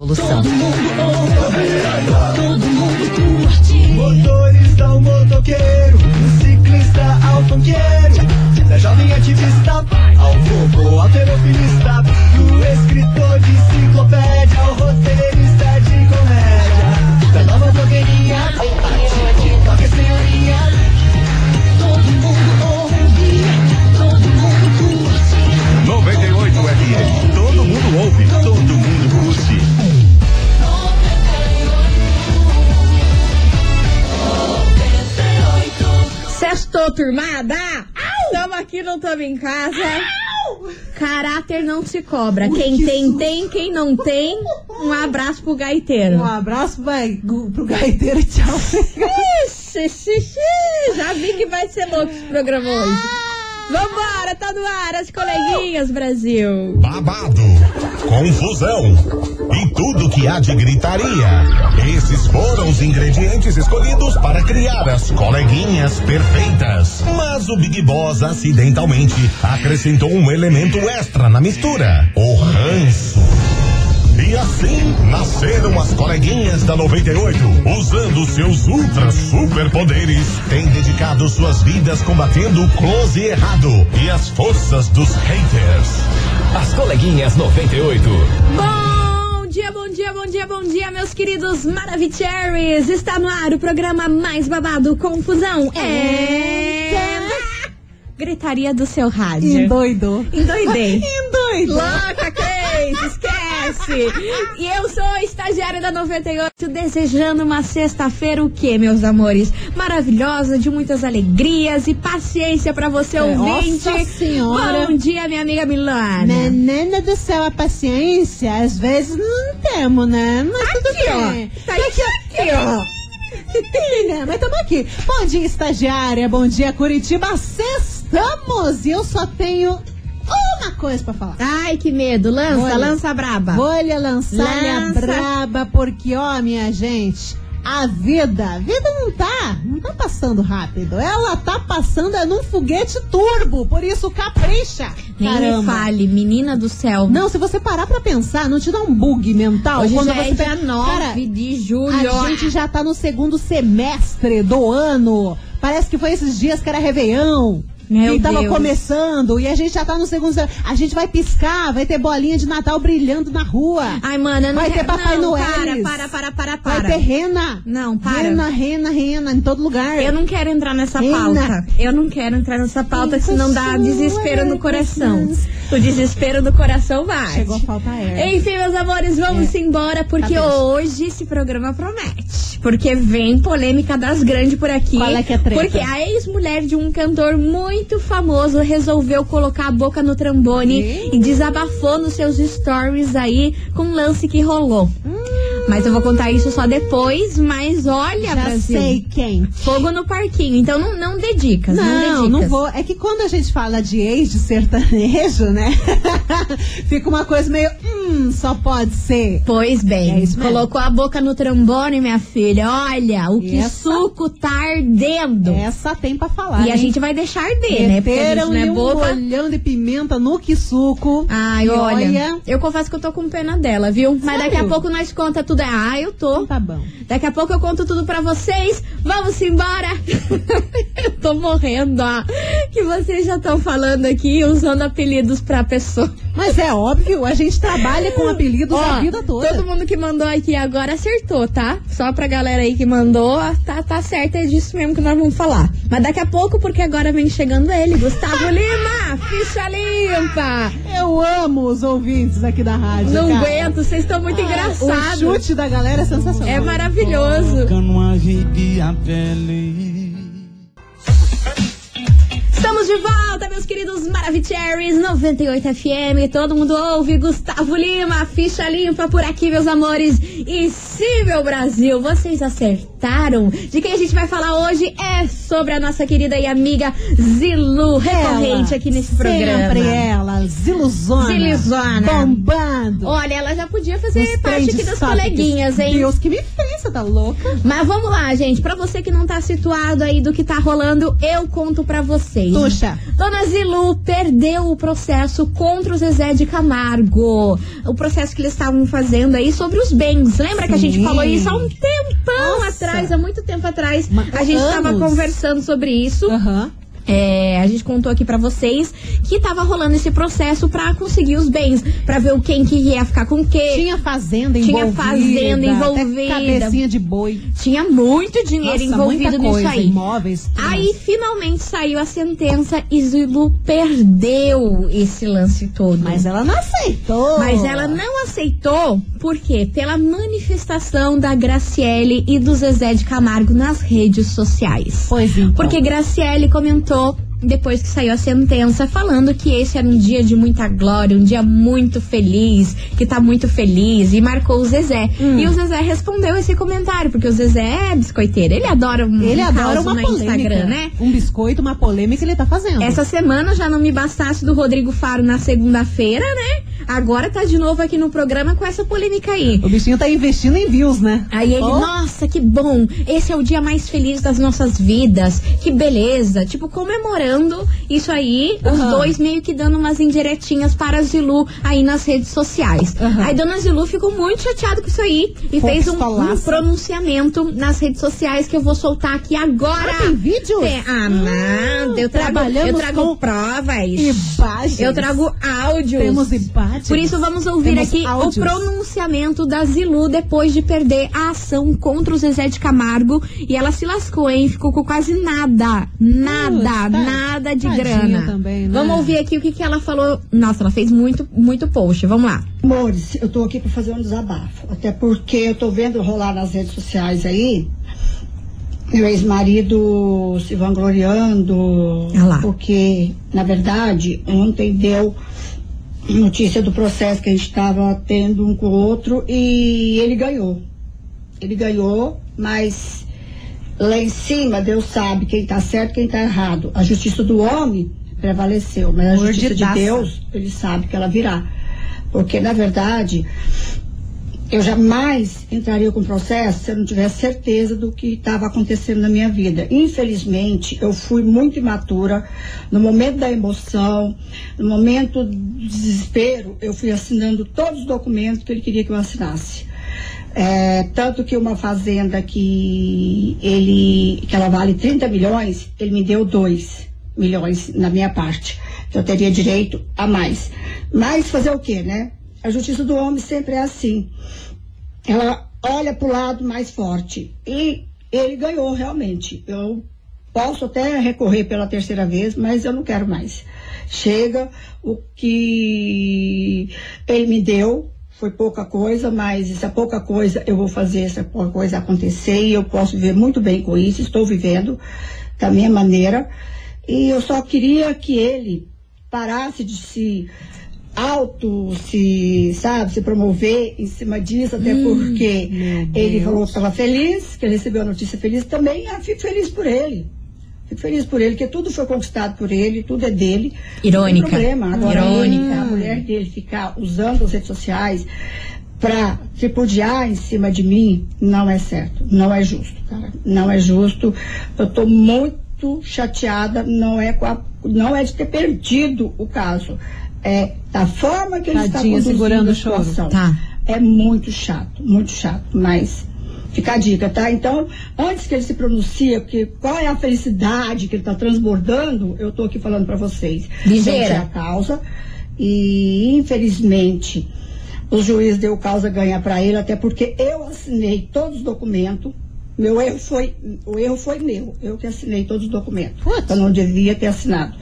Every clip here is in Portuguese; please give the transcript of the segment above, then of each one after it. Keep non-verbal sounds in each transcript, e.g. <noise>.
Evolução. Motorista ao motoqueiro, ciclista ao funkeiro, da jovem ativista ao bobo alterofilista, do escritor de enciclopédia ao roteirista Sextou, turmada! Estamos aqui, não estamos em casa. Caráter não se cobra. Quem tem, tem. Quem não tem, um abraço pro gaiteiro. Um abraço vai, pro gaiteiro, tchau. Ixi, xixi, xixi. Já vi que vai ser louco esse programa hoje. Vambora, tá no ar, as coleguinhas, Brasil. Babado, confusão e tudo que há de gritaria. Esses foram os ingredientes escolhidos para criar as coleguinhas perfeitas. Mas o Big Boss acidentalmente acrescentou um elemento extra na mistura: o ranço. E assim nasceram as coleguinhas da 98, usando seus ultra superpoderes, têm dedicado suas vidas combatendo o close e errado e as forças dos haters. As coleguinhas 98. Bom dia, bom dia, bom dia, bom dia, meus queridos Maravicheries. Está no ar o programa mais babado, Confusão. É... Gritaria do seu rádio. Endoidou. Endoidei. <laughs> Endoidou. Louca, Case, E eu sou a estagiária da 98, desejando uma sexta-feira o quê, meus amores? Maravilhosa, de muitas alegrias e paciência pra você, ouvinte. Nossa Senhora. Bom dia, minha amiga Milana. Menina do céu, a paciência, às vezes não temos, né? Mas tudo Aqui, ó. bem. Tá aqui, aqui, ó. Né? Mas estamos aqui. Bom dia, estagiária. Bom dia, Curitiba. Sextamos e eu só tenho coisa pra falar. Ai, que medo. Lança, Olha. lança braba. Vou lhe lançar Lança. braba, porque, ó, minha gente, a vida, a vida não tá, não tá passando rápido. Ela tá passando é num foguete turbo, por isso capricha. Nem me Caramba. fale, menina do céu. Não, se você parar pra pensar, não te dá um bug mental? Hoje quando já você é dia pensa- 9 Cara, de julho. a gente já tá no segundo semestre do ano. Parece que foi esses dias que era Réveillon. Meu e tava Deus. começando, e a gente já tá no segundo. A gente vai piscar, vai ter bolinha de Natal brilhando na rua. Ai, mano, eu não Vai ter quero... Papai não, Noel. Para, para, para, para, Vai ter rena. Não, para. Rena, rena, rena, em todo lugar. Eu não quero entrar nessa Reina. pauta. Eu não quero entrar nessa pauta, Isso senão dá desespero no coração. O desespero do coração vai. Chegou a faltar ar. Enfim, meus amores, vamos embora, porque Tá hoje esse programa promete. Porque vem polêmica das grandes por aqui. Qual é que é a treta? Porque a ex-mulher de um cantor muito famoso resolveu colocar a boca no trambone Ih. e desabafou nos seus stories aí com um lance que rolou. Mas eu vou contar isso só depois, mas olha, Já Brasil. sei quem. Fogo no parquinho, então não, não dê dicas. Não, Não, dê não dicas. vou. É que quando a gente fala de ex de sertanejo, né? <laughs> Fica uma coisa meio. Hum, só pode ser. Pois bem, É isso colocou a boca no trombone, minha filha. Olha, o que Essa- suco tá ardendo. Essa tem pra falar. E a hein? gente vai deixar arder, né? Porque a gente Meteram não é um olhão de pimenta no que suco. Ai, E olha, eu confesso que eu tô com pena dela, viu? Mas daqui a Sério? pouco nós conta tudo. Ah, eu tô. Então tá bom. Daqui a pouco eu conto tudo pra vocês. Vamos embora. <laughs> eu tô morrendo, ó. Que vocês já estão falando aqui, usando apelidos pra pessoa. Mas é óbvio, a gente trabalha com apelidos a Ó, vida toda. Todo mundo que mandou aqui agora acertou, tá? Só pra galera aí que mandou, tá, tá certo, é disso mesmo que nós vamos falar. Mas daqui a pouco, porque agora vem chegando ele, Gustavo <laughs> Lima, ficha limpa. Eu amo os ouvintes aqui da rádio. Não cara. aguento, vocês estão muito O engraçados. chute da galera é sensacional. É maravilhoso. De volta, meus queridos Maravicheries 98 FM. Todo mundo ouve. Gustavo Lima, ficha limpa por aqui, meus amores. E sim, meu Brasil, vocês acertaram? De quem a gente vai falar hoje é sobre a nossa querida e amiga Zilu, recorrente Ela, aqui nesse programa. Sempre ela, ziluzona. Ziluzona. Bombando. Olha, ela já podia fazer Os parte aqui das coleguinhas, hein? Deus que me fez, você tá louca? Mas vamos lá, gente. Pra você que não tá situado aí do que tá rolando, eu conto pra vocês. Tuxa. Dona Zilu perdeu o processo contra o Zezé de Camargo. O processo que eles estavam fazendo aí sobre os bens. Lembra que a gente Sim. falou isso há um tempão Nossa. atrás, há muito tempo atrás. Ma- a gente tava anos. conversando sobre isso. Aham. É, a gente contou aqui pra vocês que tava rolando esse processo pra conseguir os bens, pra ver o quem que ia ficar com quê. Tinha fazenda Tinha envolvida. fazenda até envolvida. cabecinha de boi. Tinha muito dinheiro Nossa, envolvido nisso coisa, aí. imóveis. Aí finalmente saiu a sentença e Zilu perdeu esse lance todo. Mas ela não aceitou. Mas ela não aceitou, por quê? Pela manifestação da Graciele e do Zezé de Camargo nas redes sociais. Pois então. Porque Graciele comentou Yo depois que saiu a sentença, falando que esse era um dia de muita glória, um dia muito feliz, que tá muito feliz, e marcou o Zezé. Hum. E o Zezé respondeu esse comentário, porque o Zezé é biscoiteiro, ele adora um Ele adora uma polêmica. Instagram, né? Um biscoito, uma polêmica ele tá fazendo. Essa semana já não me bastasse do Rodrigo Faro na segunda-feira, né? Agora tá de novo aqui no programa com essa polêmica aí. O bichinho tá investindo em views, né? Aí ele, Oh. nossa, que bom! Esse é o dia mais feliz das nossas vidas. Que beleza! Tipo, comemorando isso aí, os Aham. dois meio que dando umas indiretinhas para a Zilu aí nas redes sociais. Aham. Aí Dona Zilu ficou muito chateada com isso aí e Pô, fez um, um pronunciamento nas redes sociais que eu vou soltar aqui agora. Ah, tem vídeos? Tem- ah, não, eu trago, eu trago com provas. Imagens. Eu trago áudios. Temos empates. Por isso vamos ouvir Temos aqui áudios. o pronunciamento da Zilu depois de perder a ação contra o Zezé de Camargo. E ela se lascou, hein? Ficou com quase nada. Nada, tá- nada de tadinha grana. também, né? Vamos ouvir aqui o que, que ela falou. Nossa, ela fez muito, muito post. Vamos lá. Amores, eu tô aqui para fazer um desabafo. Até porque eu tô vendo rolar nas redes sociais aí. Meu ex-marido se vangloriando. Ah lá. Porque, na verdade, ontem deu notícia do processo que a gente estava tendo um com o outro e ele ganhou. Ele ganhou, mas lá em cima Deus sabe quem tá certo e quem tá errado. A justiça do homem prevaleceu, mas a justiça de. Deus, ele sabe que ela virá. Porque, na verdade, eu jamais entraria com processo se eu não tivesse certeza do que estava acontecendo na minha vida. Infelizmente, eu fui muito imatura. No momento da emoção, no momento do desespero, eu fui assinando todos os documentos que ele queria que eu assinasse. É, tanto que uma fazenda que ele que ela vale 30 milhões, ele me deu 2 milhões na minha parte. Eu teria direito a mais. Mas fazer o quê, né? A justiça do homem sempre é assim. Ela olha para o lado mais forte. E ele ganhou realmente. Eu posso até recorrer pela terceira vez, mas eu não quero mais. Chega, o que ele me deu foi pouca coisa, mas essa pouca coisa eu vou fazer essa pouca coisa acontecer e eu posso viver muito bem com isso, estou vivendo da minha maneira. E eu só queria que ele parasse de se auto, se, sabe, se promover em cima disso, até porque ele falou que estava feliz, que ele recebeu a notícia feliz também, eu fico feliz por ele. Fico feliz por ele, porque tudo foi conquistado por ele, tudo é dele. Irônica. Não tem problema. Agora, Irônica. a mulher dele ficar usando as redes sociais para tripudiar em cima de mim, não é certo. Não é justo, cara. Não é justo. Eu tô muito chateada, não é, com a- não é de ter perdido o caso. É da forma que ele está Tadinha, conduzindo segurando a situação. Tá. É muito chato, muito chato, mas fica a dica, tá? Então, antes que ele se pronuncie, porque qual é a felicidade que ele está transbordando, eu tô aqui falando para vocês. Ligeira. É a causa e, infelizmente, o juiz deu causa ganha para ele, até porque eu assinei todos os documentos. Meu erro foi, o erro foi meu, eu que assinei todos os documentos. Putz. Eu não devia ter assinado,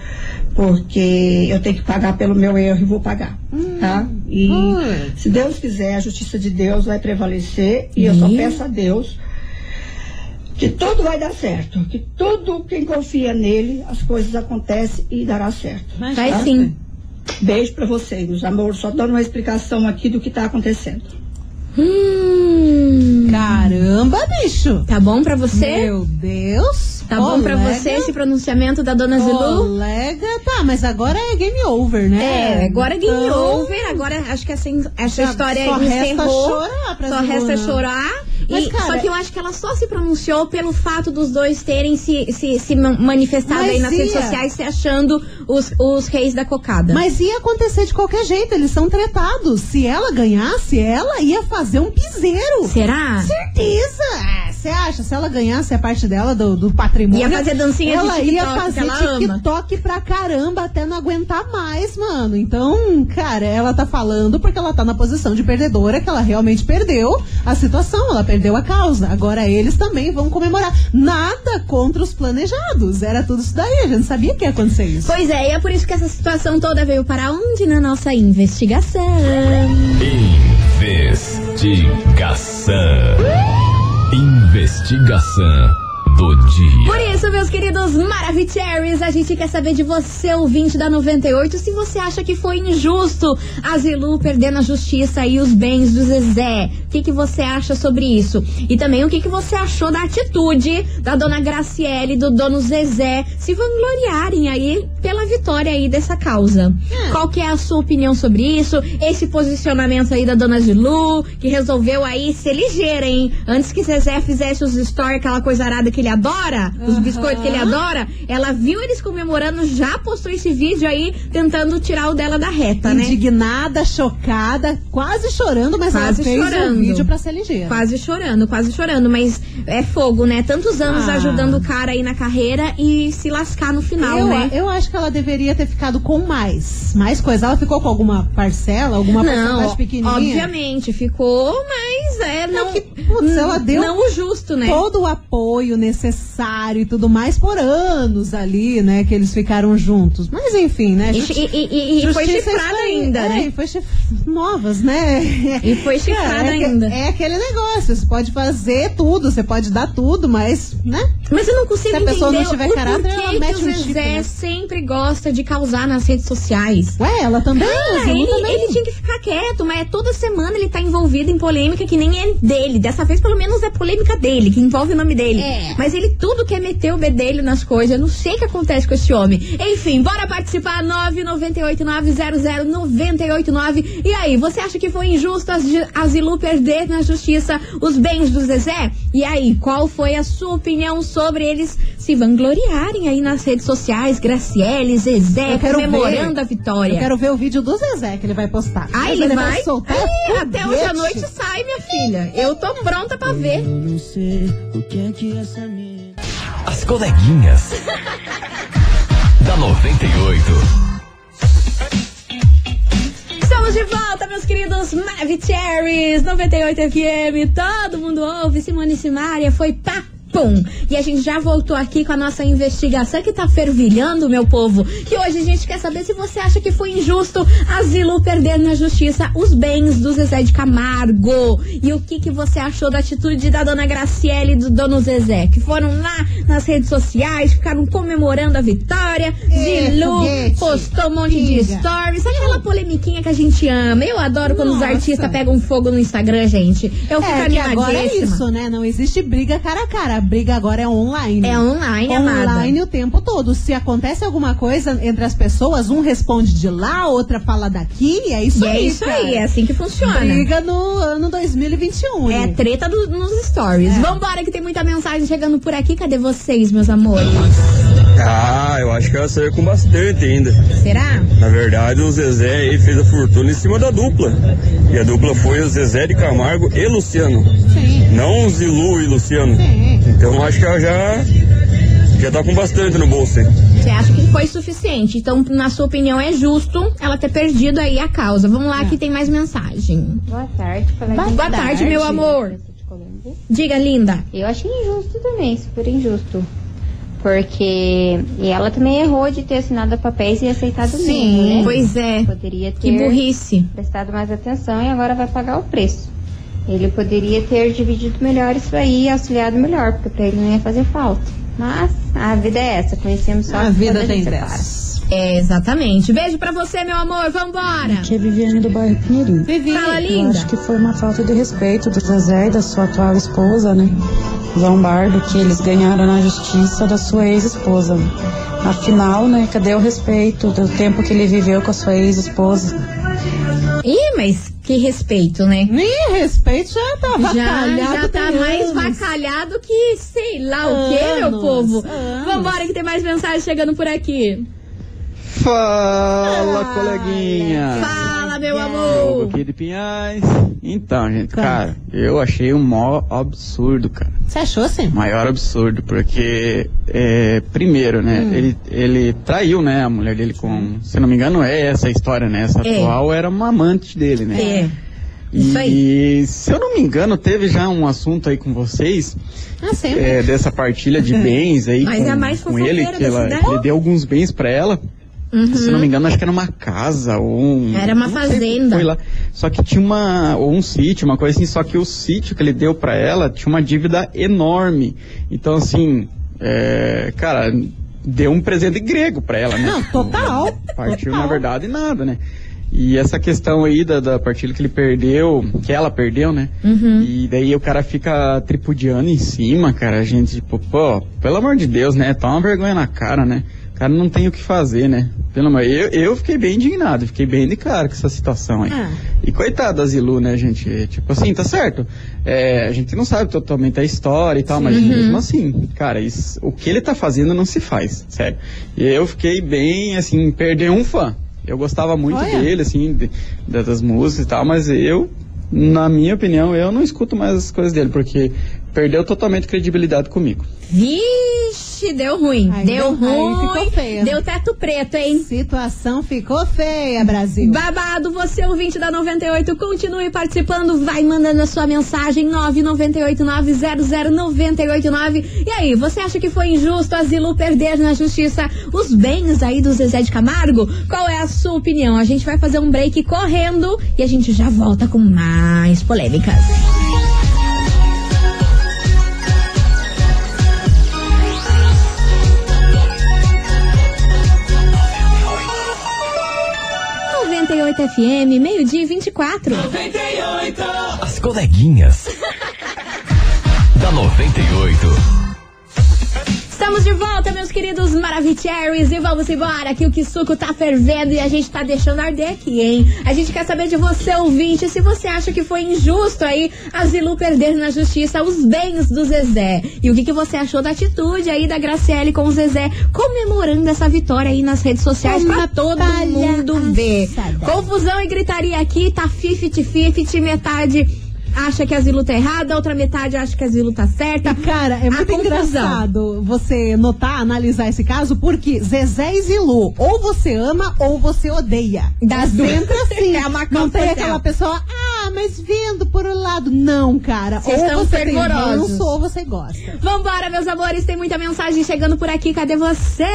porque eu tenho que pagar pelo meu erro e vou pagar, tá? E Putz. se Deus quiser, a justiça de Deus vai prevalecer e eu só peço a Deus que tudo vai dar certo, que tudo quem confia nele, as coisas acontecem e dará certo. Mas Vai tá. sim. Beijo pra vocês, meus amores, só dando uma explicação aqui do que tá acontecendo. Hum. Caramba, bicho. Tá bom pra você? Meu Deus. Tá Tá bom pra Colega? você esse pronunciamento da dona Zilu? Colega, tá, mas agora é game over, né? É, agora é game Então, over, agora acho que essa, essa Já história só resta encerrou. chorar pra só Zilu, resta né? chorar. Mas, E- cara, só que eu acho que ela só se pronunciou pelo fato dos dois terem se, se, se ma- manifestado aí nas redes ia. sociais se achando os, os reis da cocada. Mas ia acontecer de qualquer jeito, eles são tretados. Se ela ganhasse, ela ia fazer um piseiro. Será? Certeza! Você acha? Se ela ganhasse a parte dela do, do patrimônio. Ia fazer dancinha de ela ia TikTok, fazer que ela ama. TikTok pra caramba até não aguentar mais, mano. Então, cara, ela tá falando porque ela tá na posição de perdedora, que ela realmente perdeu a situação, ela perdeu a causa. Agora eles também vão comemorar. Nada contra os planejados. Era tudo isso daí, a gente sabia que ia acontecer isso. Pois é, e é por isso que essa situação toda veio para onde na nossa investigação. Investigação. Investigação do dia. Isso, meus queridos Maravicheries, a gente quer saber de você, ouvinte da 98, se você acha que foi injusto a Zilu perder na justiça aí os bens do Zezé. O que, que você acha sobre isso? E também o que, que você achou da atitude da dona Graciele e do dono Zezé se vangloriarem aí pela vitória aí dessa causa. Qual que é a sua opinião sobre isso? Esse posicionamento aí da dona Zilu, que resolveu aí ser ligeira, hein? Antes que Zezé fizesse os stories, aquela coisa arada que ele adora, os biscoitos que ele adora, ela viu eles comemorando, já postou esse vídeo aí, tentando tirar o dela da reta, né? Indignada, chocada, quase chorando, mas Quase ela fez chorando. um vídeo pra ser ligeira. Quase chorando, quase chorando, mas é fogo, né? Tantos anos Ah. ajudando o cara aí na carreira e se lascar no final, eu, né? eu acho que ela deveria ter ficado com mais. Mais coisa. Ela ficou com alguma parcela, alguma não, porcentagem pequenininha? obviamente, ficou, mas é, não, que, putz, ela deu não o justo, né? Todo o apoio necessário e tudo mais por anos ali, né? Que eles ficaram juntos. Mas enfim, né? E, justi- e- e- e foi chifrada ainda, é, né? E foi chif... novas, né? E foi chifrada é ainda. É aquele negócio, você pode fazer tudo, você pode dar tudo, mas, né? Mas eu não consigo Se a pessoa entender não tiver o caráter, ela que mete o um Zezé chip, né? sempre gosta de causar nas redes sociais. Ué, ela também, Ah, ele, também. ele tinha que ficar quieto, mas é toda semana ele tá envolvido em polêmica que nem é dele. Dessa vez, pelo menos, é polêmica dele, que envolve o nome dele. É. Mas ele tudo quer meter o bedelho nas coisas. Eu não sei o que acontece com esse homem. Enfim, bora participar. 998900989. E aí, você acha que foi injusto a Zilu perder na justiça os bens do Zezé? E aí, qual foi a sua opinião sobre eles se vangloriarem aí nas redes sociais? Graciele, Zezé, Eu quero comemorando ver. a vitória. Eu quero ver o vídeo do Zezé que ele vai postar. Ah, Mas ele vai? soltar Ai, até hoje à noite sai, minha filha. Eu tô pronta pra ver. As coleguinhas. da 98. Estamos de volta, meus queridos Maravicheries 98 FM. Todo mundo ouve. Simone Simaria foi pá. Pum. E a gente já voltou aqui com a nossa investigação que tá fervilhando, meu povo. Que hoje a gente quer saber se você acha que foi injusto a Zilu perder na justiça os bens do Zezé de Camargo. E o que, que você achou da atitude da dona Graciele e do dono Zezé? Que foram lá nas redes sociais, ficaram comemorando a vitória. É, Zilu foguete. postou um monte de stories. Sabe aquela polemiquinha que a gente ama? Eu adoro quando os Nossa. artistas pegam fogo no Instagram, gente. Eu fico É, que agora é animadíssima. isso, né? Não existe briga cara a cara. Briga agora é online. É online, amada. Online o tempo todo. Se acontece alguma coisa entre as pessoas, um responde de lá, outra fala daqui, e é isso E é aí. isso cara. aí, é assim que funciona. Briga no ano 2021. É treta do- nos stories. É. Vambora que tem muita mensagem chegando por aqui. Cadê vocês, meus amores? Ah, eu acho que ela saiu com bastante ainda. Será? Na verdade, o Zezé aí fez a fortuna em cima da dupla. E a dupla foi o Zezé de Camargo e Luciano. Sim. Não o Zilu e Luciano. Sim. Então acho que ela já, já tá com bastante no bolso, hein? Você acha que foi suficiente? Então, na sua opinião, é justo ela ter perdido aí a causa. Vamos lá, que tem mais mensagem. Boa tarde, colega. Boa tarde, meu amor. Diga, linda. Eu achei injusto também, super injusto. Porque e ela também errou de ter assinado papéis e aceitado mesmo, né? Pois é. Poderia ter Que burrice. prestado mais atenção e agora vai pagar o preço. Ele poderia ter dividido melhor isso aí e auxiliado melhor, porque pra ele não ia fazer falta. Mas a vida é essa, conhecemos só A vida tem dessas. É, exatamente. Beijo pra você, meu amor. Vambora. Que é Viviane do bairro Pinheirinho. Vivi. Fala, Eu linda. acho que foi uma falta de respeito do Zezé e da sua atual esposa, né? Lombardo, que eles ganharam na justiça da sua ex-esposa. Afinal, né, cadê o respeito do tempo que ele viveu com a sua ex-esposa? Ih, mas que respeito, né? Nem respeito já tá Já, avacalhado já tá mais anos. vacalhado que sei lá o que, meu Anos, povo. anos. Vambora que tem mais mensagem chegando por aqui. Fala, coleguinha! Fala, meu amor. aqui de Pinhais. Então, gente, cara, eu achei um maior absurdo, cara. Você achou assim? Maior absurdo, porque, é, primeiro, né, Hum. ele, ele traiu, né, a mulher dele com, se não me engano, é essa história, né? Essa É. atual era uma amante dele, né? É. Isso aí. E, se eu não me engano, teve já um assunto aí com vocês, Ah, é, dessa partilha de <laughs> bens aí Mas com, é mais com ele, que, ela, cidade. que ele deu alguns bens pra ela. Se não me engano, acho que era uma casa ou um. Uhum. Era uma fazenda. Foi lá. Só que tinha uma. Ou um sítio, uma coisa assim. Só que o sítio que ele deu pra ela tinha uma dívida enorme. Então, assim. é, cara, deu um presente grego pra ela, né? Não, total. Partiu, total. na verdade, nada, né? E essa questão aí da, da partilha que ele perdeu, que ela perdeu, né? Uhum. E daí o cara fica tripudiando em cima, cara. A gente, tipo, pô, pelo amor de Deus, né? Toma uma vergonha na cara, né? O cara não tem o que fazer, né? Pelo amor, eu, eu fiquei bem indignado, fiquei bem de cara com essa situação aí. Ah. E coitado da Zilu, né, gente? Tipo assim, tá certo. É, a gente não sabe totalmente a história e tal, mas mesmo assim, cara, isso, o que ele tá fazendo não se faz, sério. E eu fiquei bem, assim, perder um fã. Eu gostava muito Olha. dele, assim, de- da- das músicas e tal, mas eu, na minha opinião, eu não escuto mais as coisas dele, porque perdeu totalmente credibilidade comigo. Vixe, deu ruim. Aí deu deu- aí ruim. ficou feio. Deu teto preto, hein? Situação ficou feia, Brasil. Babado, você ouvinte da 98, continue participando, vai mandando a sua mensagem 998900989. E aí, você acha que foi injusto a Zilu perder na justiça os bens aí do Zezé de Camargo? Qual é a sua opinião? A gente vai fazer um break correndo e a gente já volta com mais polêmicas. Oito FM, meio-dia e 24. As coleguinhas. <laughs> da 98. Estamos de volta, meus queridos Maravicheries, e vamos embora, que o Kisuko tá fervendo e a gente tá deixando arder aqui, hein? A gente quer saber de você, ouvinte, se você acha que foi injusto aí a Zilu perder na justiça os bens do Zezé. E o que, que você achou da atitude aí da Graciele com o Zezé, comemorando essa vitória aí nas redes sociais pra Uma todo mundo ver. palhaçada. Confusão e gritaria aqui, tá 50-50, metade acha que a Zilu tá errada, a outra metade acha que a Zilu tá certa. Cara, é muito engraçado você notar, analisar esse caso, porque Zezé e Zilu, ou você ama ou você odeia. Das é sempre assim. <laughs> É uma Não tem aquela pessoa, ah, mas vendo por um lado. Não, cara. Vocês ou são você tem fervorosos. ranço ou você gosta. Vambora, meus amores, tem muita mensagem chegando por aqui. Cadê vocês?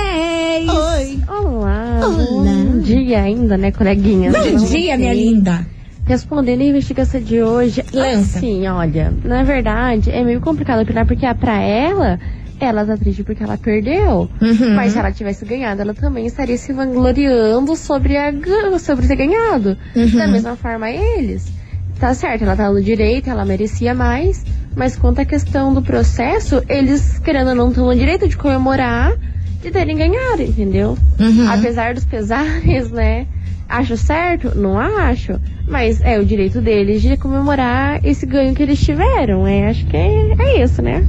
Oi. Olá, Olá. bom dia ainda, né, coleguinha? Bom dia, minha linda. Respondendo a investigação de hoje, Lança. assim, olha, na verdade, é meio complicado opinar, porque ah, pra ela, ela tá triste porque ela perdeu. Uhum. Mas se ela tivesse ganhado, ela também estaria se vangloriando sobre, a, sobre ter ganhado. Uhum. Da mesma forma, eles. Tá certo, ela tá no direito, ela merecia mais, mas quanto à questão do processo, eles, querendo ou não, estão no direito de comemorar de terem ganhado, entendeu? Uhum. Apesar dos pesares, <laughs> né? Acho certo? Não acho. Mas é o direito deles de comemorar esse ganho que eles tiveram. É, acho que é, é isso, né?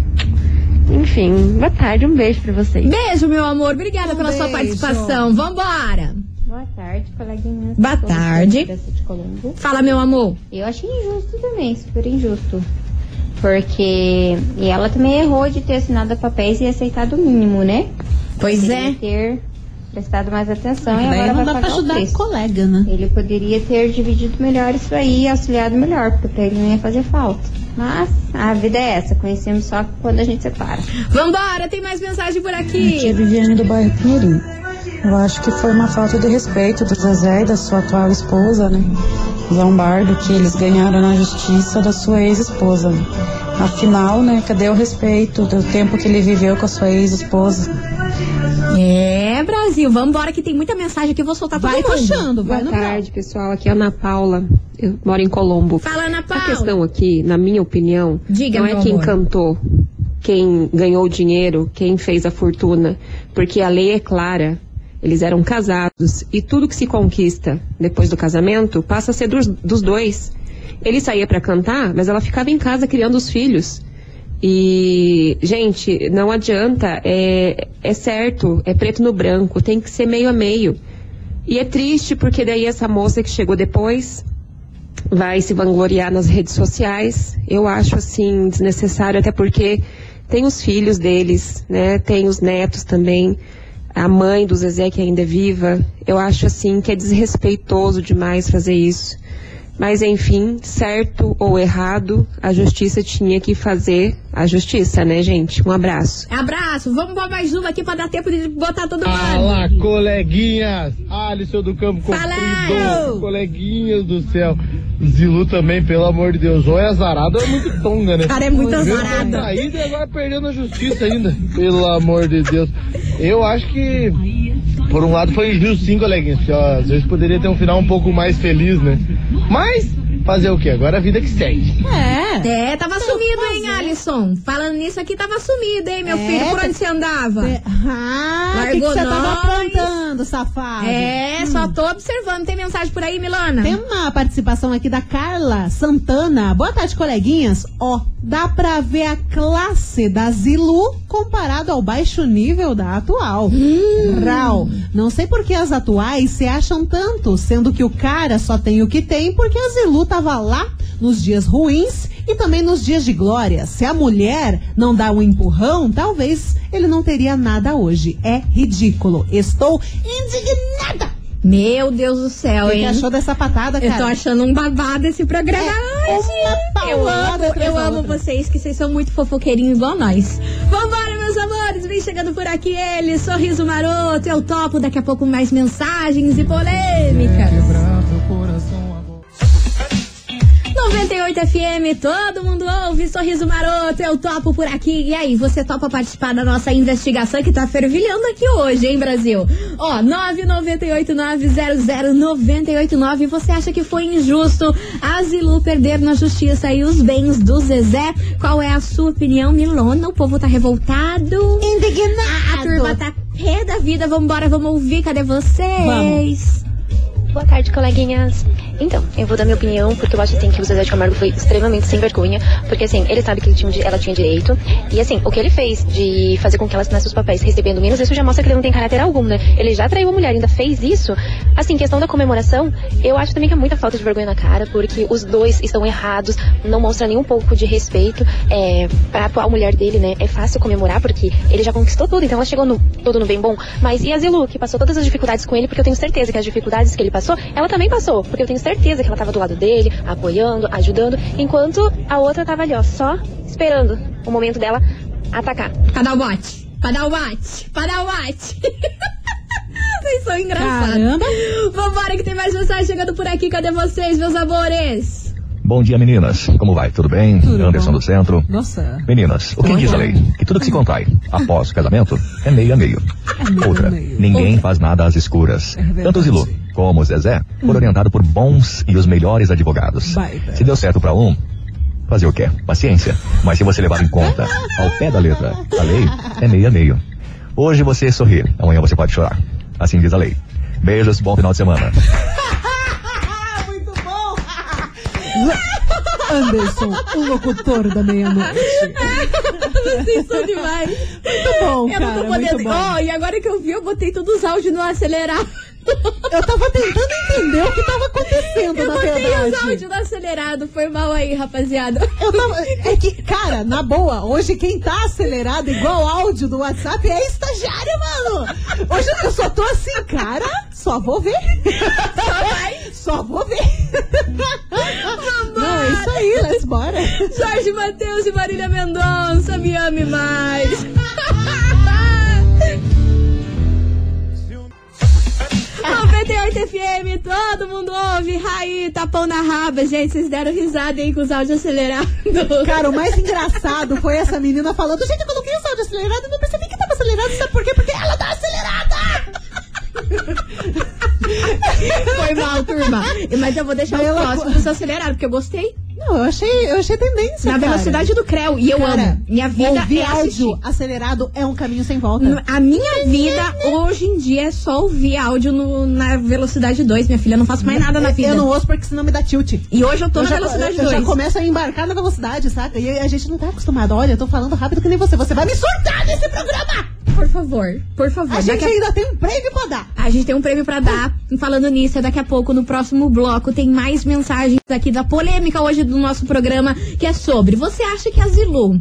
Enfim, boa tarde, um beijo pra vocês. Beijo, meu amor. Obrigada Um pela sua beijo. participação. Vambora. Boa tarde, coleguinhas. Boa tarde. Fala, meu amor. Eu achei injusto também, super injusto. Porque e ela também errou de ter assinado papéis e aceitado o mínimo, né? Pois Poderia é. ter prestado mais atenção e agora não vai dá o ajudar preço. colega, né? Ele poderia ter dividido melhor isso aí e auxiliado melhor, porque pra ele não ia fazer falta. Mas a vida é essa, conhecemos só quando a gente separa. Vambora, tem mais mensagem por Aqui aqui. Viviane do bairro Pinheirinho. Eu acho que foi uma falta de respeito do Zezé e da sua atual esposa, né? Lombardo, que eles ganharam na justiça da sua ex-esposa. Afinal, né, cadê o respeito do tempo que ele viveu com a sua ex-esposa? É, Brasil, vambora que tem muita mensagem aqui, eu vou soltar todo Vai mundo. puxando, vai Boa no tarde, pessoal. Aqui é a Ana Paula. Eu moro em Colombo. Fala, Ana A Paula. questão aqui, na minha opinião, Diga, não é quem amor. cantou, quem ganhou o dinheiro, quem fez a fortuna, porque a lei é clara. Eles eram casados e tudo que se conquista depois do casamento passa a ser dos, dos dois. Ele saía para cantar, mas ela ficava em casa criando os filhos. E, gente, não adianta, é, é certo, é preto no branco, tem que ser meio a meio. E é triste porque daí essa moça que chegou depois vai se vangloriar nas redes sociais. Eu acho assim desnecessário, até porque tem os filhos deles, né? Tem os netos também. A mãe do Zezé que ainda é viva. Eu acho assim que é desrespeitoso demais fazer isso. Mas enfim, certo ou errado, a justiça tinha que fazer a justiça, né, gente? Um abraço. Abraço, vamos pra mais uma aqui pra dar tempo de botar todo mundo. Fala, coleguinhas! Alisson do Campo Fala! Comprido! Coleguinhas do céu! Zilu também, pelo amor de Deus. Ou é azarado ou é muito tonga, né? Cara, é muito azarado. foi traído e agora perdendo a justiça ainda. Pelo amor de Deus. Eu acho que, por um lado, foi injusto sim, coleguinhas. Porque, ó, às vezes poderia ter um final um pouco mais feliz, né? Mas, fazer o quê? Agora a vida que segue. É. É, tava sumido, hein, Alisson? Falando nisso aqui, tava sumido, hein, meu É, filho? Por onde você andava? É, Ah, que que você tava nós. aprontando, safado? É, só tô observando. Tem mensagem por aí, Milana? Tem uma participação aqui da Carla Santana. Boa tarde, coleguinhas. Ó, dá pra ver a classe da Zilu comparado ao baixo nível da atual. Rau. Não sei por que as atuais se acham tanto, sendo que o cara só tem o que tem porque a Zilu tava lá nos dias ruins e também nos dias de glória. Se a mulher não dá um empurrão, talvez ele não teria nada hoje. É ridículo. Estou indignada. Meu Deus do céu, O que, hein? que achou dessa patada, Eu cara? tô achando um babado esse programa É hoje. uma Eu amo, eu amo outra. vocês, que vocês são muito fofoqueirinhos igual nós. Vambora, meus amores, vem chegando por aqui ele, Sorriso Maroto, eu topo daqui a pouco mais mensagens e polêmicas. 98 FM, todo mundo ouve, sorriso maroto, eu topo por aqui. E aí, você topa participar da nossa investigação que tá fervilhando aqui hoje, hein, Brasil? Ó, 998900989. Você acha que foi injusto a Zilu perder na justiça aí os bens do Zezé? Qual é a sua opinião, Milona? O povo tá revoltado. Indignado. A, a turma tá pé da vida. Vambora, vamos ouvir. Cadê vocês? Vamos. Boa tarde, coleguinhas. Então, eu vou dar minha opinião, porque eu acho assim que o Zezé de Camargo foi extremamente sem vergonha, porque assim, ele sabe que ele tinha, ela tinha direito, e assim, o que ele fez de fazer com que ela assinasse os papéis recebendo menos, isso já mostra que ele não tem caráter algum, né? Ele já traiu a mulher, ainda fez isso. Assim, questão da comemoração, eu acho também que é muita falta de vergonha na cara, porque os dois estão errados, não mostra nem um pouco de respeito. É, pra atual mulher dele, né, é fácil comemorar, porque ele já conquistou tudo, então ela chegou no, todo no bem bom. Mas e a Zilu, que passou todas as dificuldades com ele, porque eu tenho certeza que as dificuldades que ele passou, ela também passou, porque eu tenho certeza que ela tava do lado dele, apoiando, ajudando, enquanto a outra tava ali, ó, só esperando o momento dela atacar. Pra dar o bote. O bote. O bote. <laughs> Vocês são engraçados. Caramba. Vambora que tem mais mensagem chegando por aqui. Cadê vocês, meus amores? Bom dia, meninas. Como vai? Tudo bem? Tudo Anderson bom. do Centro. Nossa. Meninas, o que diz a lei? Que tudo que se contrai após o casamento é meio a meio. meio Outra, meio. ninguém faz nada às escuras. É. Tanto o Zilu como o Zezé foram orientados por bons e os melhores advogados. Baita. Se deu certo pra um, fazer o quê? Paciência. Mas se você levar em conta, ao pé da letra, a lei é meio a meio. Hoje você sorri, amanhã você pode chorar. Assim diz a lei. Beijos, bom final de semana. <laughs> Anderson, o locutor da meia-noite. <laughs> Vocês são demais. Muito bom, eu cara. não tô podendo. Ó, e agora que eu vi, eu botei todos os áudios no acelerar. Eu tava tentando entender o que tava acontecendo, Eu na botei verdade. os áudios no acelerado. Foi mal aí, rapaziada. Eu tava, é que, cara, na boa, hoje quem tá acelerado igual áudio do WhatsApp é estagiário, mano. Hoje eu só tô assim, cara, só vou ver. Só vai. Só vou ver. <laughs> Não, é isso aí, let's bora. Jorge Matheus e Marília Mendonça, me ame mais. 98 FM, todo mundo ouve. Raí, tapão na raba. Gente, vocês deram risada aí com os áudios acelerados. Cara, o mais engraçado foi essa menina falando, gente, eu coloquei o áudio acelerado e não percebi que tava acelerado, sabe por quê? Porque ela tá acelerada! <laughs> Foi mal, turma. Mas eu vou deixar Mas o ela- próximo dos acelerados, porque eu gostei. Não, eu achei, eu achei tendência. Na cara. velocidade do Creu. E eu Cara, amo. Minha vida ouvir é assistir. áudio acelerado é um caminho sem volta. A minha vida hoje em dia é só ouvir áudio no- na velocidade 2, minha filha. Eu não faço mais nada na vida. Eu não ouço porque senão me dá tilt. E hoje eu tô eu na já, velocidade eu já 2. começo a embarcar na velocidade, saca? E a gente não tá acostumado. Olha, eu tô falando rápido que nem você. Você vai me surtar nesse programa! Por favor, por favor. A gente a- ainda tem um prêmio pra dar. A gente tem um prêmio pra dar. E Falando nisso, daqui a pouco, no próximo bloco, tem mais mensagens aqui da polêmica hoje do nosso programa, que é sobre. Você acha que a Zilu,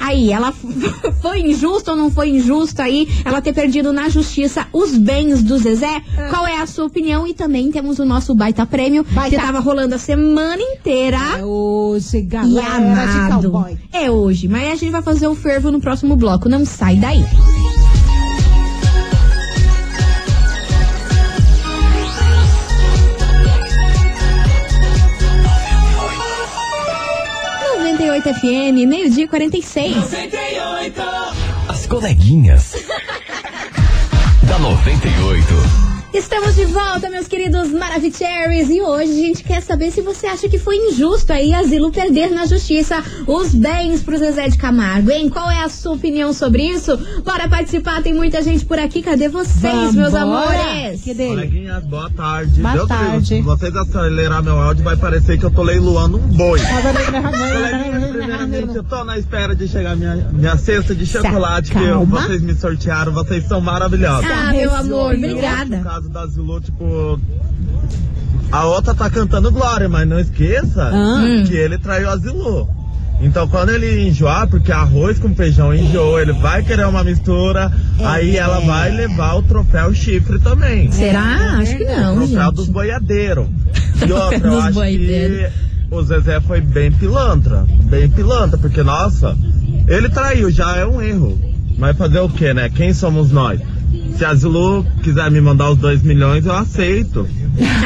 aí, ela <laughs> foi injusta ou não foi injusta aí, ela ter perdido na justiça os bens do Zezé? Qual é a sua opinião? E também temos o nosso baita prêmio, que tava rolando a semana inteira. É hoje, E galera de amado. É hoje, mas a gente vai fazer o fervo no próximo bloco. Não sai daí. ...98 FM, meio-dia e 46. As coleguinhas. <laughs> da 98. Estamos de volta, meus queridos Maravicheries. E hoje a gente quer saber se você acha que foi injusto aí a Zilo perder na justiça os bens pro Zezé de Camargo, hein? Qual é a sua opinião sobre isso? Bora participar, tem muita gente por aqui. Cadê vocês, meus Vambora. amores? Que dele? Coleguinhas, boa tarde. Boa Deus tarde. Se vocês acelerar meu áudio, vai parecer que eu tô leiloando um boi. Coleguinhas, primeiramente, eu tô na espera de chegar minha, minha cesta de chocolate que eu- calma. vocês me sortearam. Vocês são maravilhosos. Ah, meu amor, obrigada. Caso da Zilu, tipo... A outra tá cantando Glória, mas não esqueça Ah. que ele traiu a Zilu. Então quando ele enjoar, porque arroz com feijão enjoou, ele vai querer uma mistura, aí ela vai levar o troféu chifre também. Será? Acho que não, O troféu gente. dos boiadeiros. E <laughs> outra, eu acho boiadeiros. que o Zezé foi bem pilantra. Bem pilantra, porque, nossa, ele traiu, já é um erro. Mas fazer o que, né? Quem somos nós? Se a Zulu quiser me mandar os 2 milhões, eu aceito.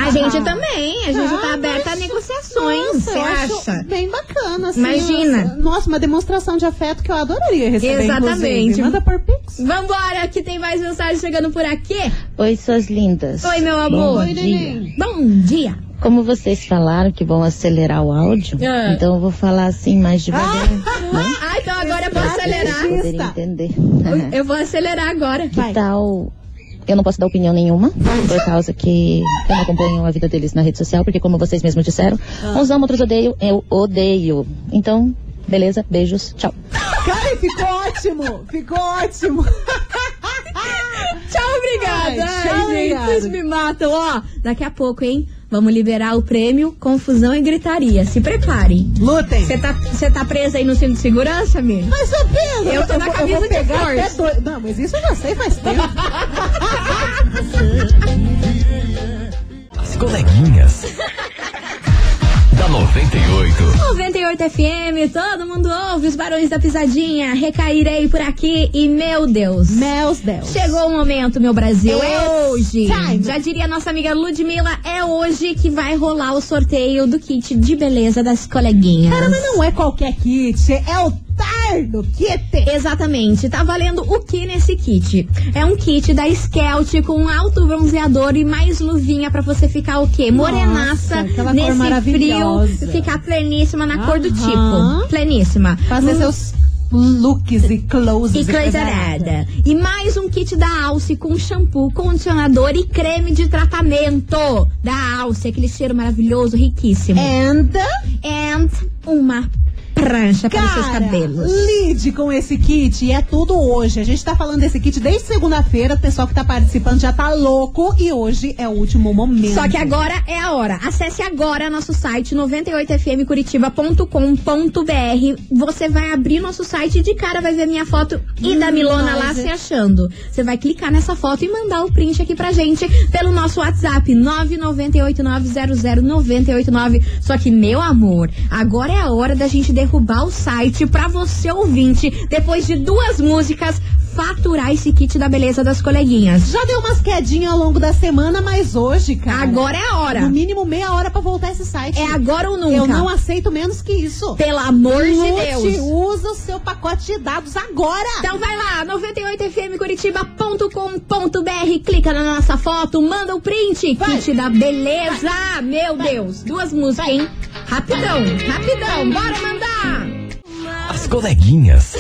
A gente também, a gente tá aberta a negociações. Você acha? bem bacana, assim. Imagina. Nossa, Nossa, uma demonstração de afeto que eu adoraria receber, Exatamente. inclusive. Manda por Pix. Vambora, que tem mais mensagem chegando por aqui. Oi, suas lindas. Oi, meu amor. Bom dia. Bom dia. Como vocês falaram que vão acelerar o áudio, Ah. então eu vou falar assim mais devagar. né? Ah, então agora eu vou acelerar. Entender. Eu vou acelerar agora. Que tal? Eu não posso dar opinião nenhuma, por causa que eu não acompanho a vida deles na rede social, porque como vocês mesmos disseram, Ah. uns amam, outros odeiam, eu odeio. Então, beleza, beijos, tchau. Cara, ficou ótimo. Ficou ótimo. <laughs> Tchau, obrigada. Ai, Ai, tchau, gente, obrigada. vocês me matam. Ó, daqui a pouco, hein? Vamos liberar o prêmio Confusão e Gritaria. Se preparem. Lutem. Você tá, você tá presa aí no cinto de segurança, amigo? Mais ou menos. Eu tô na camisa de força. dois- Não, mas isso eu já sei faz tempo. As coleguinhas. <laughs> da 98. 98 FM, todo mundo ouve os barões da pisadinha. Recairei por aqui e, meu Deus. Meus Deus. Chegou o momento, meu Brasil. É It's hoje. time. Já diria nossa amiga Ludmilla, é hoje que vai rolar o sorteio do kit de beleza das coleguinhas. Cara, mas não é qualquer kit, é o tardo kit. Exatamente. Tá valendo o que nesse kit? É um kit da Skelt com alto bronzeador e mais luvinha pra você ficar o quê? Morenaça cor nesse frio, ficar pleníssima na cor do tipo. Pleníssima. Fazer Hum. seus looks e closes. E coisa arada. E mais um kit da Alce com shampoo, condicionador e creme de tratamento da Alce. Aquele cheiro maravilhoso, riquíssimo. And, And uma prancha para os seus cabelos. lide com esse kit e é tudo hoje. A gente tá falando desse kit desde segunda-feira. O pessoal que tá participando já tá louco e hoje é o último momento. Só que agora é a hora. Acesse agora nosso site 98fmcuritiba.com.br. Você vai abrir nosso site e de cara vai ver minha foto e da Hum, Milona lá mas é- se achando. Você vai clicar nessa foto e mandar o print aqui pra gente pelo nosso WhatsApp 998900989. Só que, meu amor, agora é a hora da gente derrubar o site pra você ouvinte, depois de duas músicas, faturar esse kit da beleza das coleguinhas. Já deu umas quedinhas ao longo da semana, mas hoje, cara. Agora é a hora. No mínimo meia hora pra voltar esse site. É agora ou nunca. Eu não aceito menos que isso. Pelo amor de Lute, Deus. usa o seu pacote de dados agora. Então vai lá, 98fmcuritiba.com.br, clica na nossa foto, manda o print, kit da beleza. Meu Deus, duas músicas, hein? Rapidão, rapidão, bora mandar. As coleguinhas.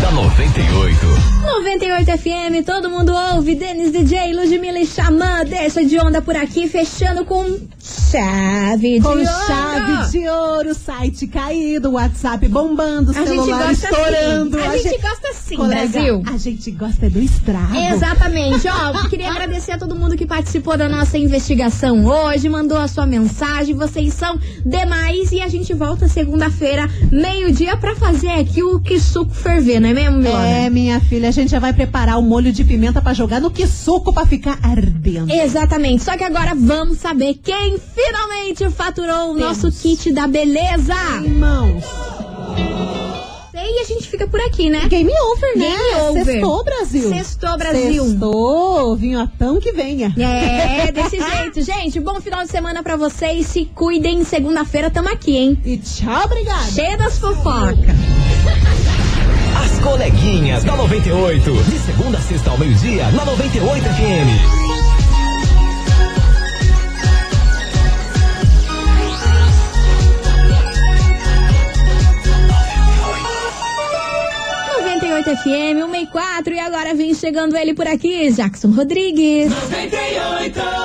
Da 98. 98 FM, todo mundo ouve. Denis DJ, Ludmilla e Xamã, deixa de onda por aqui, fechando com chave de Com ouro. chave de ouro, site caído, WhatsApp bombando, A gente celular gosta estourando. assim. A gente gosta assim, Colega, Brasil. A gente gosta do estrago. Exatamente. Ó, <laughs> queria agradecer a todo mundo que participou da nossa investigação hoje, mandou a sua mensagem. Vocês são demais e a gente volta segunda-feira, meio-dia, pra fazer aqui o que suco ferver, não é mesmo, Milona? É, minha filha, a gente já vai preparar o molho de pimenta pra jogar no que suco pra ficar ardendo. Exatamente. Só que agora vamos saber quem finalmente faturou o nosso kit da beleza. Irmãos. E a gente fica por aqui, né? Game over, né? Game over. Sextou, Brasil. Sextou, Brasil. Sextou, vinhotão que venha. É, desse <laughs> jeito. Gente, bom final de semana pra vocês. Se cuidem. Segunda-feira tamo aqui, hein? E tchau, obrigada. Cheia das fofocas. As coleguinhas da 98. De segunda a sexta ao meio-dia, na 98 FM. 98 FM, 164 e agora vem chegando ele por aqui, Jackson Rodrigues. 98